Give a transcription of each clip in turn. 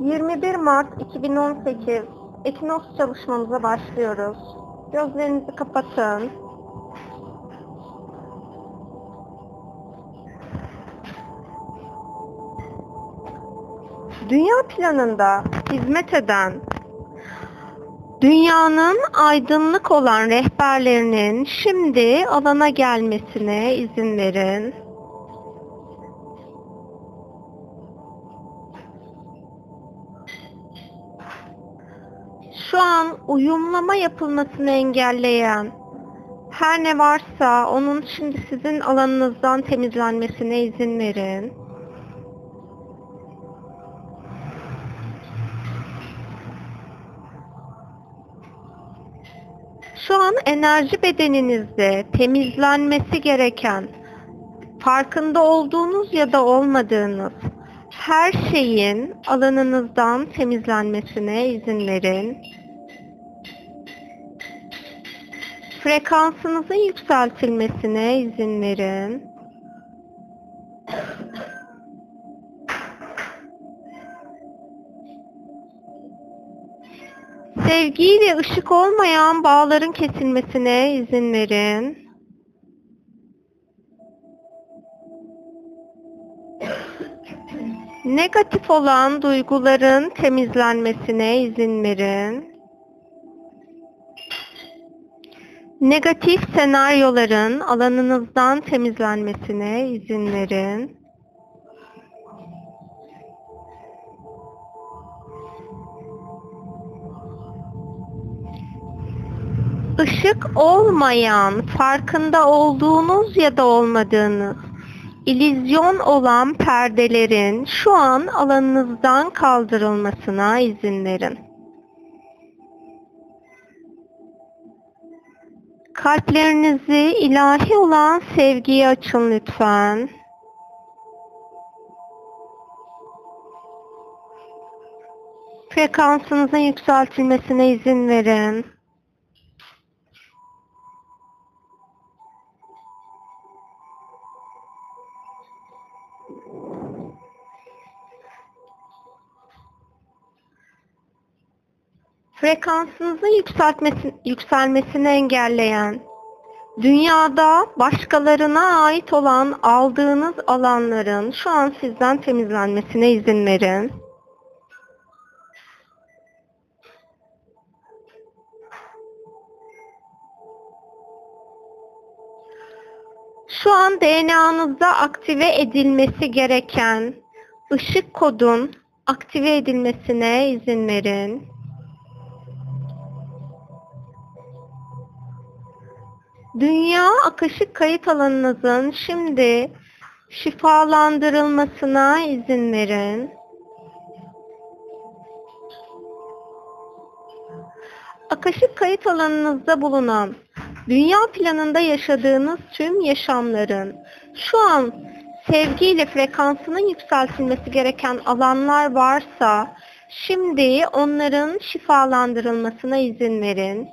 21 Mart 2018 Ekinoks çalışmamıza başlıyoruz. Gözlerinizi kapatın. Dünya planında hizmet eden dünyanın aydınlık olan rehberlerinin şimdi alana gelmesine izin verin. Şu an uyumlama yapılmasını engelleyen her ne varsa onun şimdi sizin alanınızdan temizlenmesine izin verin. Şu an enerji bedeninizde temizlenmesi gereken, farkında olduğunuz ya da olmadığınız her şeyin alanınızdan temizlenmesine izin verin. Frekansınızın yükseltilmesine izin verin. Sevgiyle ışık olmayan bağların kesilmesine izin verin. Negatif olan duyguların temizlenmesine izin verin. Negatif senaryoların alanınızdan temizlenmesine izin verin. Işık olmayan, farkında olduğunuz ya da olmadığınız İllüzyon olan perdelerin şu an alanınızdan kaldırılmasına izin verin. Kalplerinizi ilahi olan sevgiye açın lütfen. Frekansınızın yükseltilmesine izin verin. Frekansınızın yükseltmesi, yükselmesini engelleyen, dünyada başkalarına ait olan aldığınız alanların şu an sizden temizlenmesine izin verin. Şu an DNA'nızda aktive edilmesi gereken ışık kodun aktive edilmesine izin verin. Dünya akışık kayıt alanınızın şimdi şifalandırılmasına izin verin. Akışık kayıt alanınızda bulunan dünya planında yaşadığınız tüm yaşamların şu an sevgiyle frekansının yükseltilmesi gereken alanlar varsa şimdi onların şifalandırılmasına izin verin.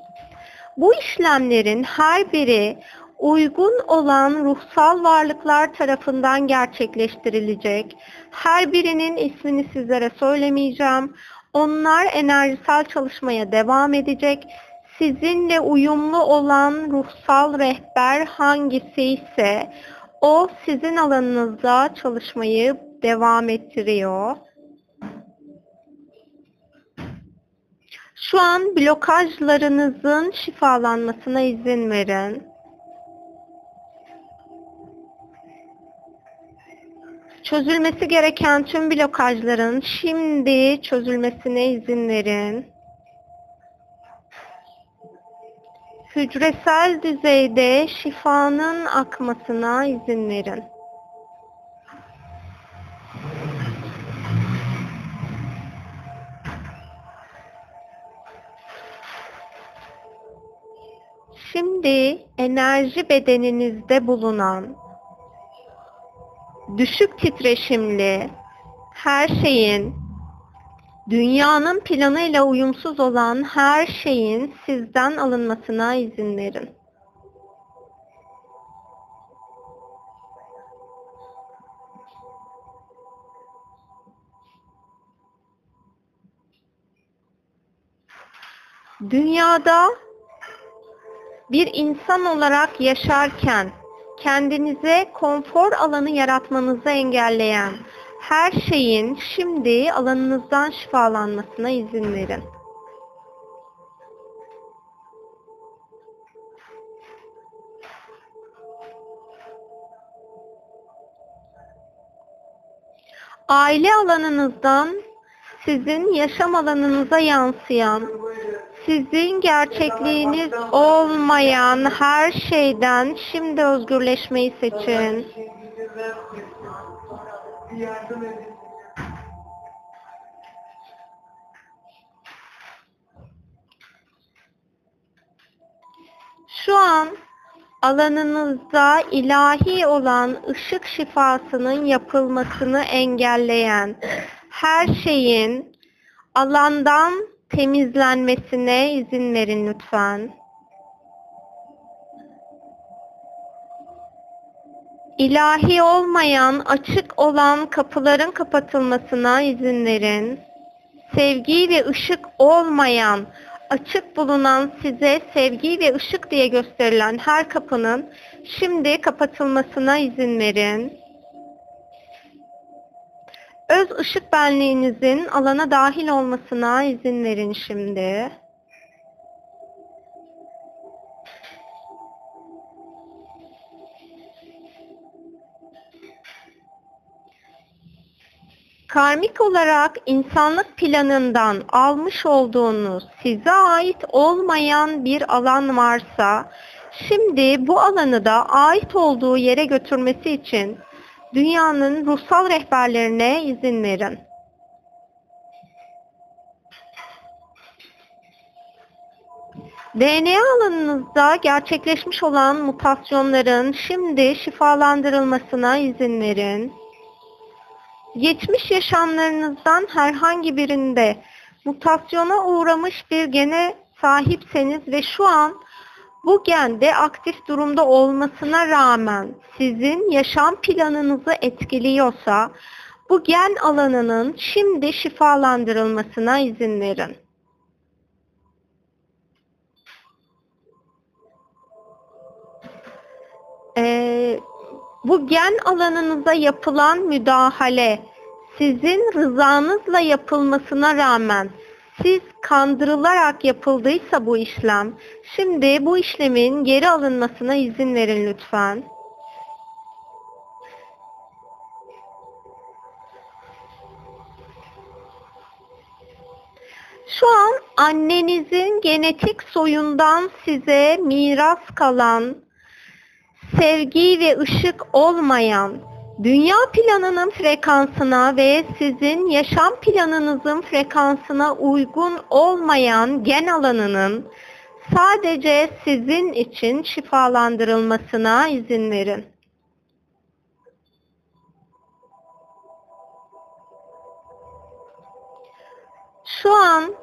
Bu işlemlerin her biri uygun olan ruhsal varlıklar tarafından gerçekleştirilecek. Her birinin ismini sizlere söylemeyeceğim. Onlar enerjisel çalışmaya devam edecek. Sizinle uyumlu olan ruhsal rehber hangisi ise o sizin alanınızda çalışmayı devam ettiriyor. Şu an blokajlarınızın şifalanmasına izin verin. Çözülmesi gereken tüm blokajların şimdi çözülmesine izin verin. Hücresel düzeyde şifanın akmasına izin verin. Şimdi enerji bedeninizde bulunan düşük titreşimli her şeyin dünyanın planıyla uyumsuz olan her şeyin sizden alınmasına izin verin. Dünyada bir insan olarak yaşarken kendinize konfor alanı yaratmanızı engelleyen her şeyin şimdi alanınızdan şifalanmasına izin verin. Aile alanınızdan sizin yaşam alanınıza yansıyan, sizin gerçekliğiniz olmayan her şeyden şimdi özgürleşmeyi seçin. Şu an alanınızda ilahi olan ışık şifasının yapılmasını engelleyen her şeyin alandan temizlenmesine izin verin lütfen. İlahi olmayan, açık olan kapıların kapatılmasına izin verin. Sevgi ve ışık olmayan, açık bulunan size sevgi ve ışık diye gösterilen her kapının şimdi kapatılmasına izin verin. Öz ışık benliğinizin alana dahil olmasına izin verin şimdi. karmik olarak insanlık planından almış olduğunuz size ait olmayan bir alan varsa şimdi bu alanı da ait olduğu yere götürmesi için dünyanın ruhsal rehberlerine izin verin. DNA alanınızda gerçekleşmiş olan mutasyonların şimdi şifalandırılmasına izin verin geçmiş yaşamlarınızdan herhangi birinde mutasyona uğramış bir gene sahipseniz ve şu an bu gende aktif durumda olmasına rağmen sizin yaşam planınızı etkiliyorsa bu gen alanının şimdi şifalandırılmasına izin verin. Ee, bu gen alanınıza yapılan müdahale sizin rızanızla yapılmasına rağmen siz kandırılarak yapıldıysa bu işlem, şimdi bu işlemin geri alınmasına izin verin lütfen. Şu an annenizin genetik soyundan size miras kalan sevgi ve ışık olmayan, dünya planının frekansına ve sizin yaşam planınızın frekansına uygun olmayan gen alanının sadece sizin için şifalandırılmasına izin verin. Şu an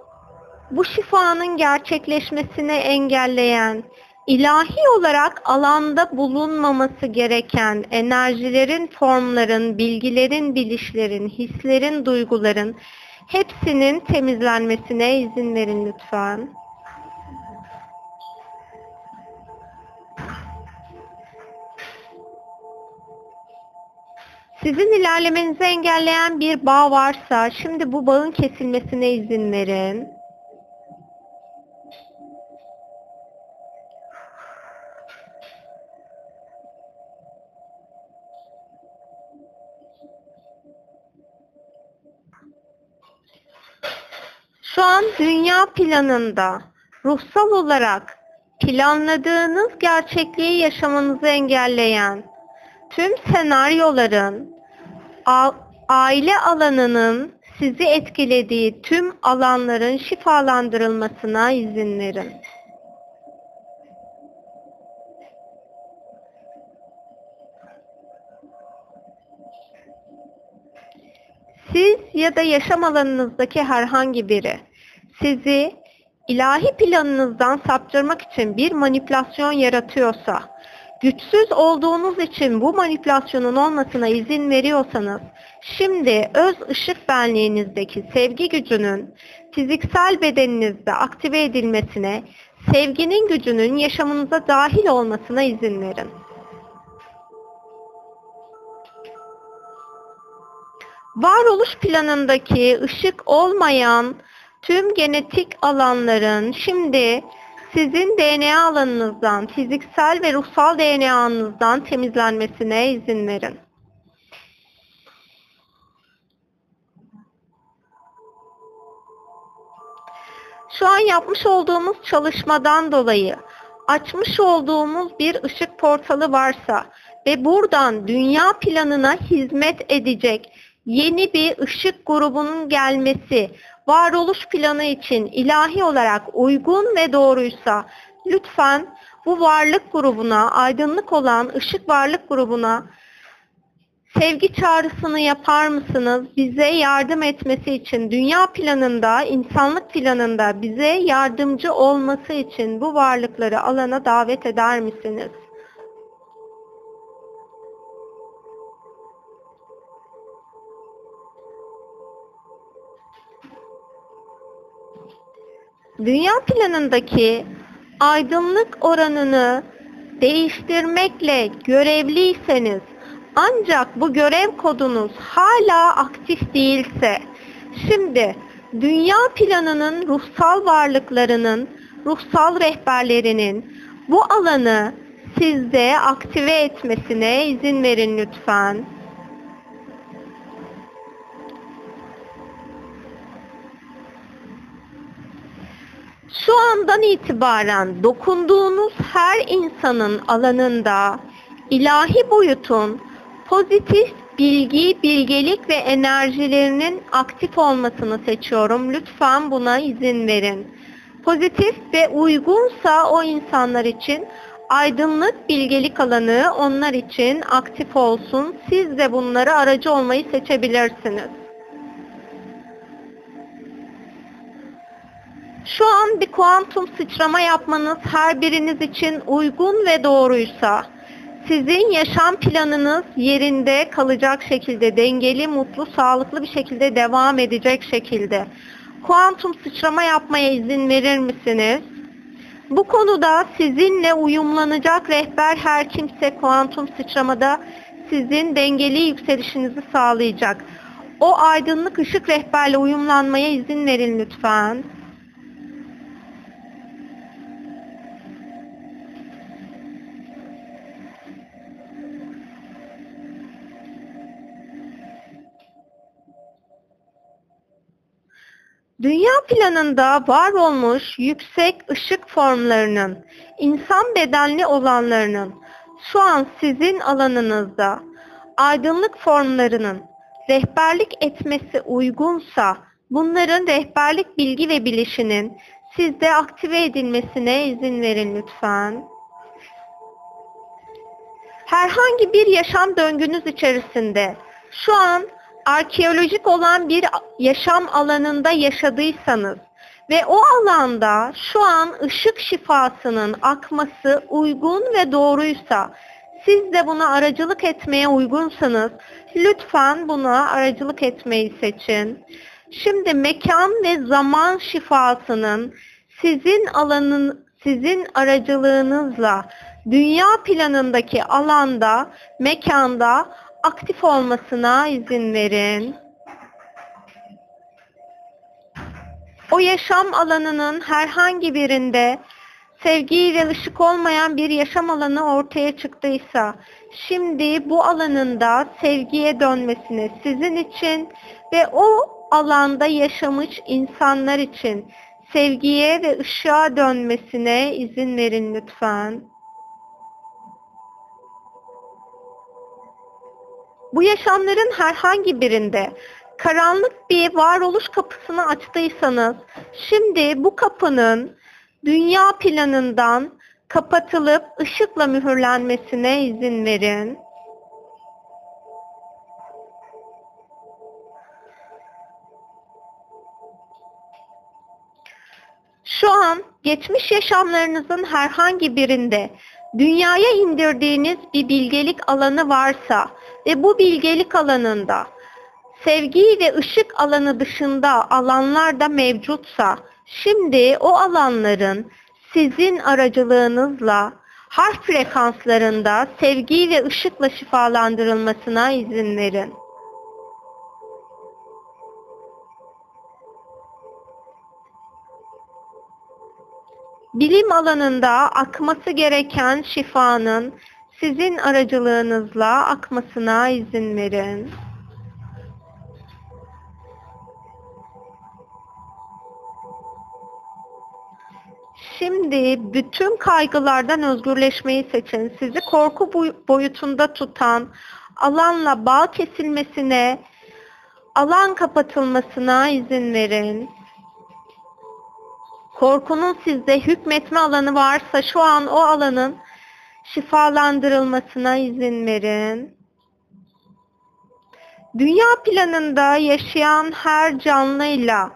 bu şifanın gerçekleşmesini engelleyen ilahi olarak alanda bulunmaması gereken enerjilerin, formların, bilgilerin, bilişlerin, hislerin, duyguların hepsinin temizlenmesine izin verin lütfen. Sizin ilerlemenizi engelleyen bir bağ varsa şimdi bu bağın kesilmesine izin verin. Şu an dünya planında ruhsal olarak planladığınız gerçekliği yaşamanızı engelleyen tüm senaryoların aile alanının sizi etkilediği tüm alanların şifalandırılmasına izin verin. Siz ya da yaşam alanınızdaki herhangi biri sizi ilahi planınızdan saptırmak için bir manipülasyon yaratıyorsa güçsüz olduğunuz için bu manipülasyonun olmasına izin veriyorsanız, şimdi öz ışık benliğinizdeki sevgi gücünün fiziksel bedeninizde aktive edilmesine, sevginin gücünün yaşamınıza dahil olmasına izin verin. Varoluş planındaki ışık olmayan tüm genetik alanların şimdi sizin DNA alanınızdan, fiziksel ve ruhsal DNA'nızdan temizlenmesine izin verin. Şu an yapmış olduğumuz çalışmadan dolayı açmış olduğumuz bir ışık portalı varsa ve buradan dünya planına hizmet edecek yeni bir ışık grubunun gelmesi varoluş planı için ilahi olarak uygun ve doğruysa lütfen bu varlık grubuna, aydınlık olan ışık varlık grubuna sevgi çağrısını yapar mısınız? Bize yardım etmesi için, dünya planında, insanlık planında bize yardımcı olması için bu varlıkları alana davet eder misiniz? Dünya planındaki aydınlık oranını değiştirmekle görevliyseniz ancak bu görev kodunuz hala aktif değilse şimdi dünya planının ruhsal varlıklarının, ruhsal rehberlerinin bu alanı sizde aktive etmesine izin verin lütfen. Şu andan itibaren dokunduğunuz her insanın alanında ilahi boyutun pozitif bilgi, bilgelik ve enerjilerinin aktif olmasını seçiyorum. Lütfen buna izin verin. Pozitif ve uygunsa o insanlar için aydınlık bilgelik alanı onlar için aktif olsun. Siz de bunları aracı olmayı seçebilirsiniz. Şu an bir kuantum sıçrama yapmanız her biriniz için uygun ve doğruysa, sizin yaşam planınız yerinde kalacak şekilde, dengeli, mutlu, sağlıklı bir şekilde devam edecek şekilde kuantum sıçrama yapmaya izin verir misiniz? Bu konuda sizinle uyumlanacak rehber her kimse kuantum sıçramada sizin dengeli yükselişinizi sağlayacak. O aydınlık ışık rehberle uyumlanmaya izin verin lütfen. Dünya planında var olmuş yüksek ışık formlarının, insan bedenli olanlarının şu an sizin alanınızda aydınlık formlarının rehberlik etmesi uygunsa bunların rehberlik bilgi ve bilişinin sizde aktive edilmesine izin verin lütfen. Herhangi bir yaşam döngünüz içerisinde şu an arkeolojik olan bir yaşam alanında yaşadıysanız ve o alanda şu an ışık şifasının akması uygun ve doğruysa siz de buna aracılık etmeye uygunsanız lütfen buna aracılık etmeyi seçin. Şimdi mekan ve zaman şifasının sizin alanın sizin aracılığınızla dünya planındaki alanda, mekanda aktif olmasına izin verin. O yaşam alanının herhangi birinde sevgi ve ışık olmayan bir yaşam alanı ortaya çıktıysa, şimdi bu alanında sevgiye dönmesini sizin için ve o alanda yaşamış insanlar için sevgiye ve ışığa dönmesine izin verin lütfen. Bu yaşamların herhangi birinde karanlık bir varoluş kapısını açtıysanız şimdi bu kapının dünya planından kapatılıp ışıkla mühürlenmesine izin verin. Şu an geçmiş yaşamlarınızın herhangi birinde dünyaya indirdiğiniz bir bilgelik alanı varsa ve bu bilgelik alanında sevgi ve ışık alanı dışında alanlar da mevcutsa şimdi o alanların sizin aracılığınızla harf frekanslarında sevgi ve ışıkla şifalandırılmasına izin verin. Bilim alanında akması gereken şifanın sizin aracılığınızla akmasına izin verin. Şimdi bütün kaygılardan özgürleşmeyi seçin. Sizi korku boyutunda tutan, alanla bağ kesilmesine, alan kapatılmasına izin verin. Korkunun sizde hükmetme alanı varsa şu an o alanın şifalandırılmasına izin verin. Dünya planında yaşayan her canlıyla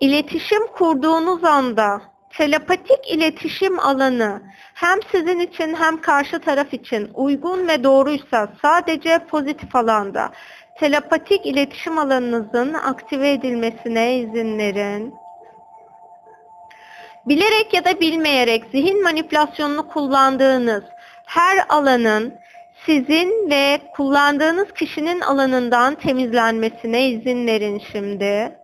iletişim kurduğunuz anda telepatik iletişim alanı hem sizin için hem karşı taraf için uygun ve doğruysa sadece pozitif alanda telepatik iletişim alanınızın aktive edilmesine izin verin. Bilerek ya da bilmeyerek zihin manipülasyonunu kullandığınız her alanın sizin ve kullandığınız kişinin alanından temizlenmesine izin verin şimdi.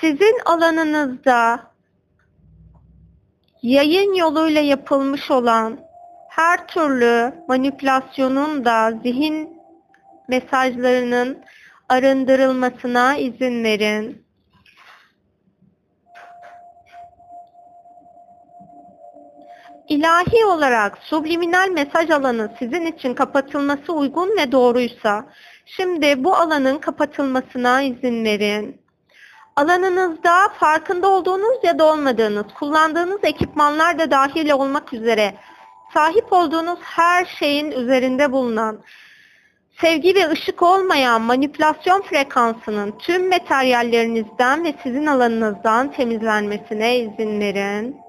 Sizin alanınızda yayın yoluyla yapılmış olan her türlü manipülasyonun da zihin mesajlarının arındırılmasına izin verin. İlahi olarak subliminal mesaj alanı sizin için kapatılması uygun ve doğruysa, şimdi bu alanın kapatılmasına izin verin. Alanınızda farkında olduğunuz ya da olmadığınız, kullandığınız ekipmanlar da dahil olmak üzere sahip olduğunuz her şeyin üzerinde bulunan, sevgi ve ışık olmayan manipülasyon frekansının tüm materyallerinizden ve sizin alanınızdan temizlenmesine izin verin.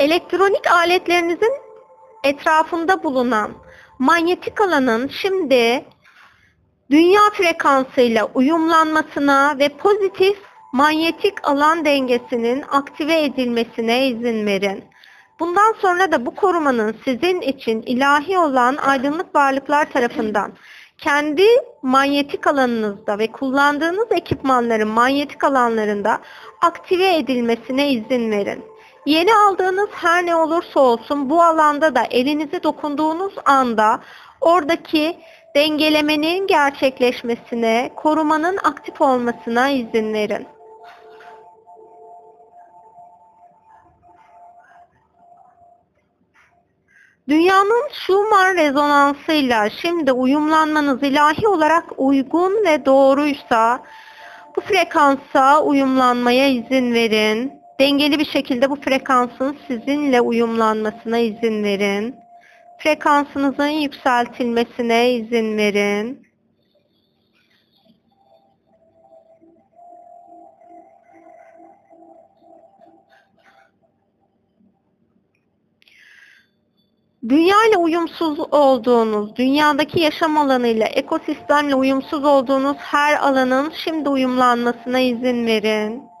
Elektronik aletlerinizin etrafında bulunan manyetik alanın şimdi dünya frekansıyla uyumlanmasına ve pozitif manyetik alan dengesinin aktive edilmesine izin verin. Bundan sonra da bu korumanın sizin için ilahi olan aydınlık varlıklar tarafından kendi manyetik alanınızda ve kullandığınız ekipmanların manyetik alanlarında aktive edilmesine izin verin. Yeni aldığınız her ne olursa olsun bu alanda da elinizi dokunduğunuz anda oradaki dengelemenin gerçekleşmesine, korumanın aktif olmasına izin verin. Dünyanın Schumann rezonansıyla şimdi uyumlanmanız ilahi olarak uygun ve doğruysa bu frekansa uyumlanmaya izin verin. Dengeli bir şekilde bu frekansın sizinle uyumlanmasına izin verin. Frekansınızın yükseltilmesine izin verin. Dünya ile uyumsuz olduğunuz, dünyadaki yaşam alanıyla, ekosistemle uyumsuz olduğunuz her alanın şimdi uyumlanmasına izin verin.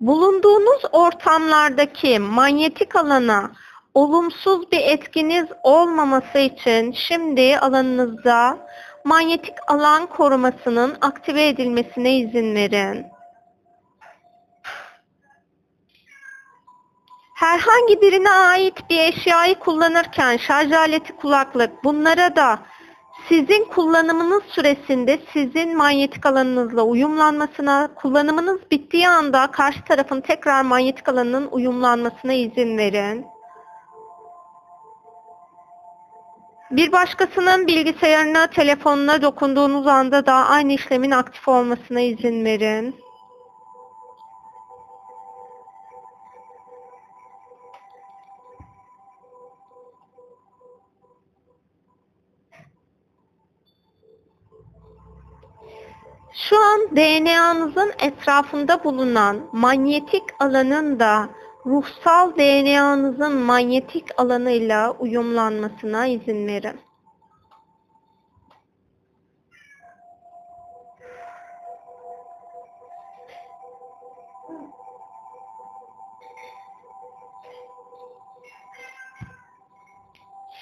Bulunduğunuz ortamlardaki manyetik alana olumsuz bir etkiniz olmaması için şimdi alanınızda manyetik alan korumasının aktive edilmesine izin verin. Herhangi birine ait bir eşyayı kullanırken şarj aleti kulaklık bunlara da sizin kullanımınız süresinde sizin manyetik alanınızla uyumlanmasına, kullanımınız bittiği anda karşı tarafın tekrar manyetik alanının uyumlanmasına izin verin. Bir başkasının bilgisayarına, telefonuna dokunduğunuz anda da aynı işlemin aktif olmasına izin verin. Şu an DNA'nızın etrafında bulunan manyetik alanın da ruhsal DNA'nızın manyetik alanıyla uyumlanmasına izin verin.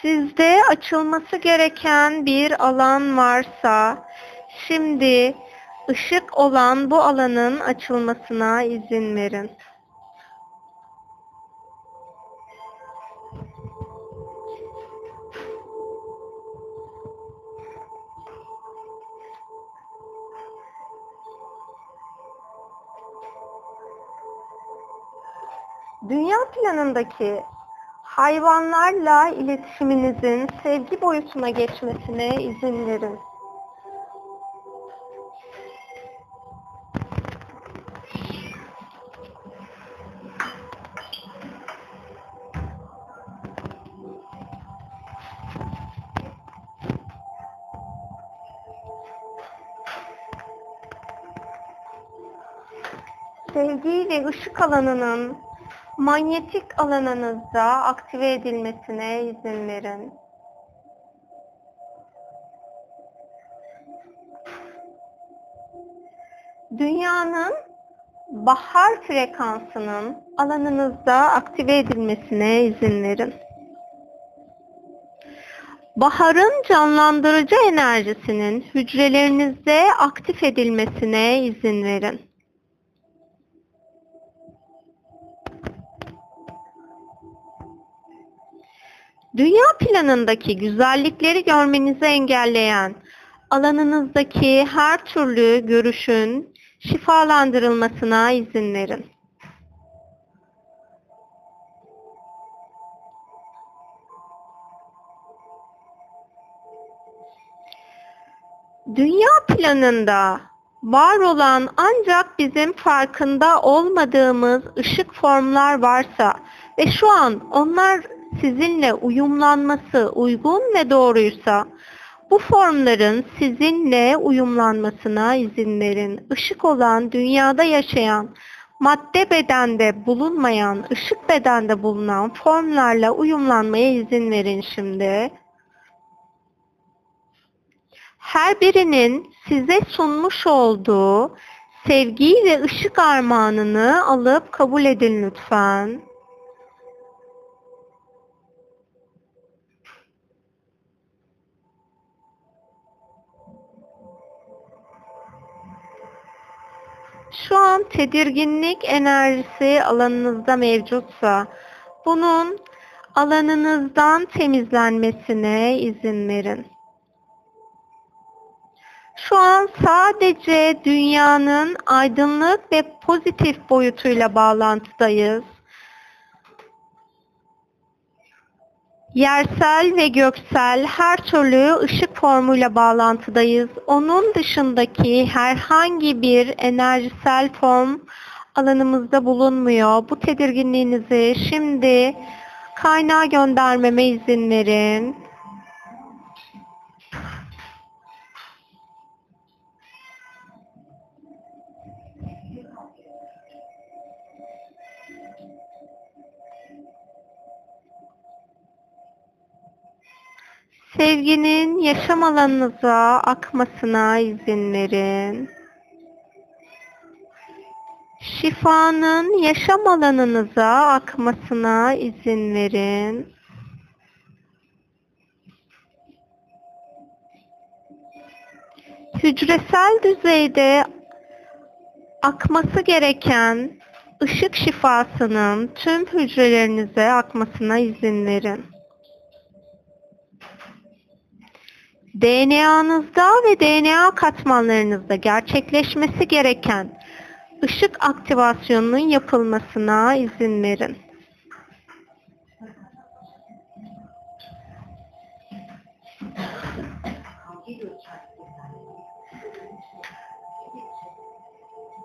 Sizde açılması gereken bir alan varsa şimdi ışık olan bu alanın açılmasına izin verin. Dünya planındaki hayvanlarla iletişiminizin sevgi boyutuna geçmesine izin verin. Sevgi ve ışık alanının manyetik alanınızda aktive edilmesine izin verin. Dünyanın bahar frekansının alanınızda aktive edilmesine izin verin. Baharın canlandırıcı enerjisinin hücrelerinizde aktif edilmesine izin verin. Dünya planındaki güzellikleri görmenizi engelleyen alanınızdaki her türlü görüşün şifalandırılmasına izin verin. Dünya planında var olan ancak bizim farkında olmadığımız ışık formlar varsa ve şu an onlar sizinle uyumlanması uygun ve doğruysa bu formların sizinle uyumlanmasına izin verin. Işık olan dünyada yaşayan madde bedende bulunmayan, ışık bedende bulunan formlarla uyumlanmaya izin verin şimdi. Her birinin size sunmuş olduğu sevgi ve ışık armağanını alıp kabul edin lütfen. Şu an tedirginlik enerjisi alanınızda mevcutsa bunun alanınızdan temizlenmesine izin verin. Şu an sadece dünyanın aydınlık ve pozitif boyutuyla bağlantıdayız. Yersel ve göksel her türlü ışık formuyla bağlantıdayız. Onun dışındaki herhangi bir enerjisel form alanımızda bulunmuyor. Bu tedirginliğinizi şimdi kaynağa göndermeme izin verin. Sevginin yaşam alanınıza akmasına izin verin. Şifanın yaşam alanınıza akmasına izin verin. Hücresel düzeyde akması gereken ışık şifasının tüm hücrelerinize akmasına izin verin. DNA'nızda ve DNA katmanlarınızda gerçekleşmesi gereken ışık aktivasyonunun yapılmasına izin verin.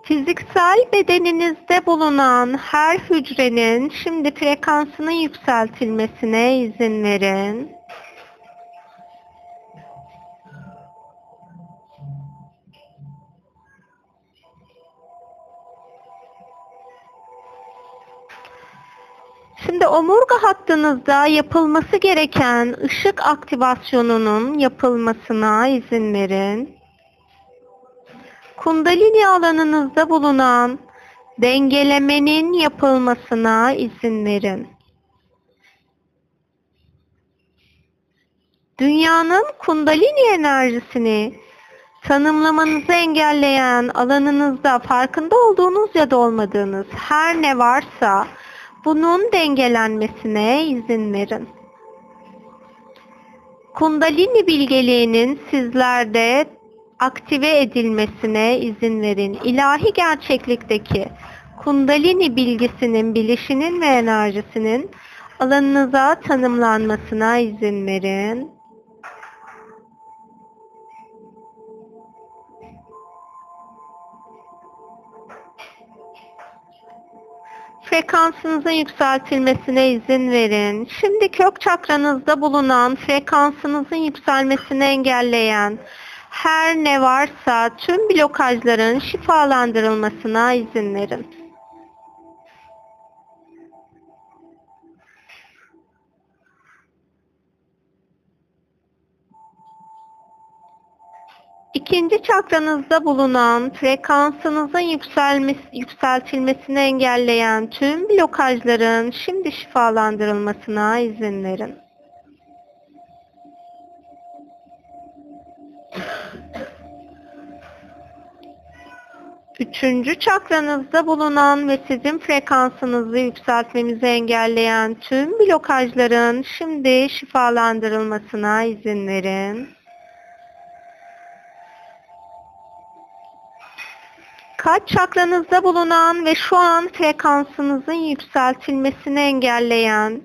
Fiziksel bedeninizde bulunan her hücrenin şimdi frekansının yükseltilmesine izin verin. Şimdi omurga hattınızda yapılması gereken ışık aktivasyonunun yapılmasına izin verin. Kundalini alanınızda bulunan dengelemenin yapılmasına izin verin. Dünyanın kundalini enerjisini tanımlamanızı engelleyen alanınızda farkında olduğunuz ya da olmadığınız her ne varsa bunun dengelenmesine izin verin. Kundalini bilgeliğinin sizlerde aktive edilmesine izin verin. İlahi gerçeklikteki Kundalini bilgisinin, bilişinin ve enerjisinin alanınıza tanımlanmasına izin verin. Frekansınızın yükseltilmesine izin verin. Şimdi kök çakranızda bulunan frekansınızın yükselmesini engelleyen her ne varsa tüm blokajların şifalandırılmasına izin verin. İkinci çakranızda bulunan frekansınızın yükselmesi, yükseltilmesini engelleyen tüm blokajların şimdi şifalandırılmasına izin verin. Üçüncü çakranızda bulunan ve sizin frekansınızı yükseltmemizi engelleyen tüm blokajların şimdi şifalandırılmasına izin verin. Kalp çakranızda bulunan ve şu an frekansınızın yükseltilmesini engelleyen,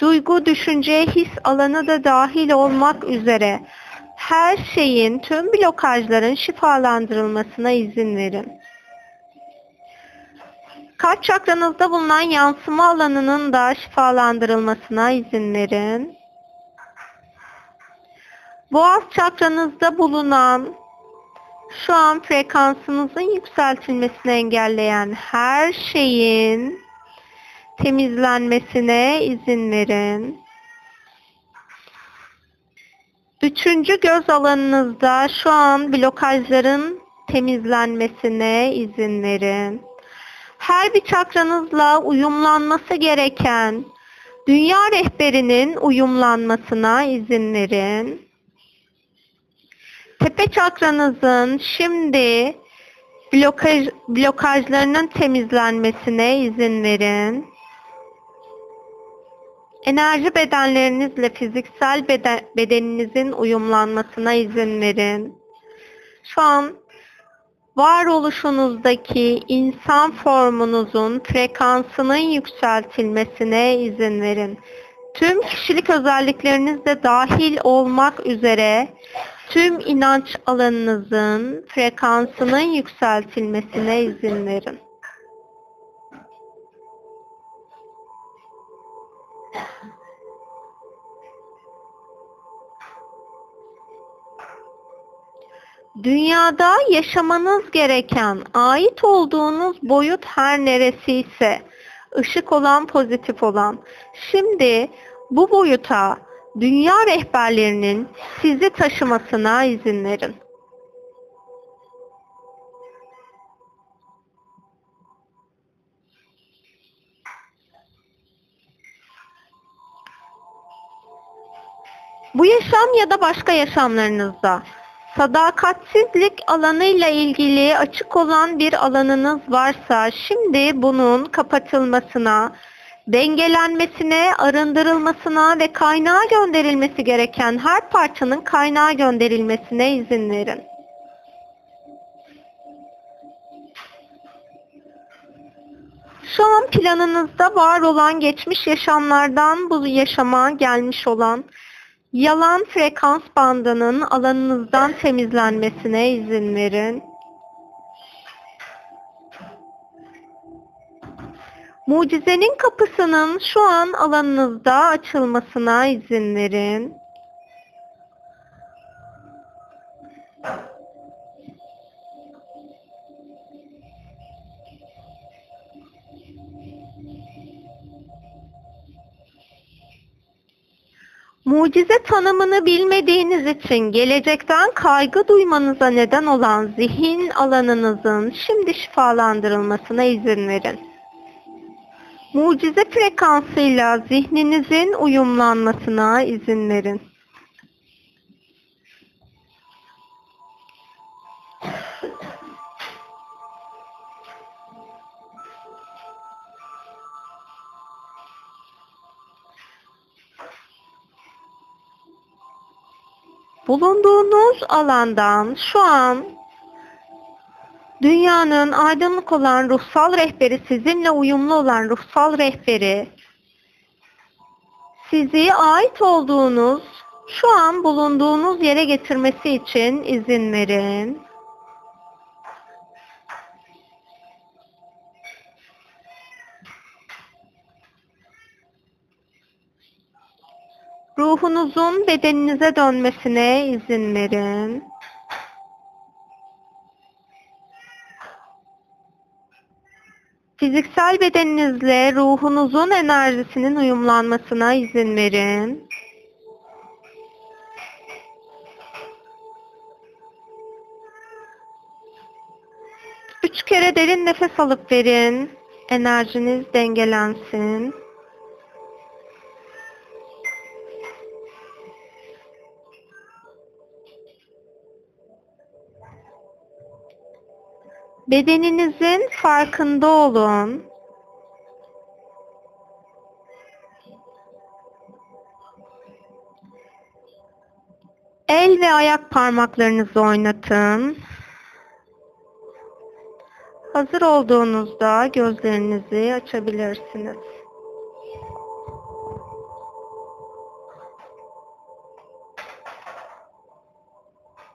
duygu, düşünce, his alanı da dahil olmak üzere her şeyin, tüm blokajların şifalandırılmasına izin verin. Kalp çakranızda bulunan yansıma alanının da şifalandırılmasına izin verin. Boğaz çakranızda bulunan şu an frekansınızın yükseltilmesini engelleyen her şeyin temizlenmesine izin verin. Üçüncü göz alanınızda şu an blokajların temizlenmesine izin verin. Her bir çakranızla uyumlanması gereken dünya rehberinin uyumlanmasına izin verin. Tepe çakranızın şimdi blokaj, blokajlarının temizlenmesine izin verin. Enerji bedenlerinizle fiziksel beden, bedeninizin uyumlanmasına izin verin. Şu an varoluşunuzdaki insan formunuzun frekansının yükseltilmesine izin verin. Tüm kişilik özellikleriniz de dahil olmak üzere tüm inanç alanınızın frekansının yükseltilmesine izin verin. Dünyada yaşamanız gereken, ait olduğunuz boyut her neresi ise, ışık olan, pozitif olan. Şimdi bu boyuta dünya rehberlerinin sizi taşımasına izin verin. Bu yaşam ya da başka yaşamlarınızda sadakatsizlik alanıyla ilgili açık olan bir alanınız varsa şimdi bunun kapatılmasına, dengelenmesine, arındırılmasına ve kaynağa gönderilmesi gereken her parçanın kaynağa gönderilmesine izin verin. Şu an planınızda var olan geçmiş yaşamlardan bu yaşama gelmiş olan yalan frekans bandının alanınızdan temizlenmesine izin verin. Mucizenin kapısının şu an alanınızda açılmasına izin verin. Mucize tanımını bilmediğiniz için gelecekten kaygı duymanıza neden olan zihin alanınızın şimdi şifalandırılmasına izin verin. Mucize frekansıyla zihninizin uyumlanmasına izin verin. Bulunduğunuz alandan şu an dünyanın aydınlık olan ruhsal rehberi, sizinle uyumlu olan ruhsal rehberi, sizi ait olduğunuz, şu an bulunduğunuz yere getirmesi için izin verin. Ruhunuzun bedeninize dönmesine izin verin. Fiziksel bedeninizle ruhunuzun enerjisinin uyumlanmasına izin verin. Üç kere derin nefes alıp verin. Enerjiniz dengelensin. Bedeninizin farkında olun. El ve ayak parmaklarınızı oynatın. Hazır olduğunuzda gözlerinizi açabilirsiniz.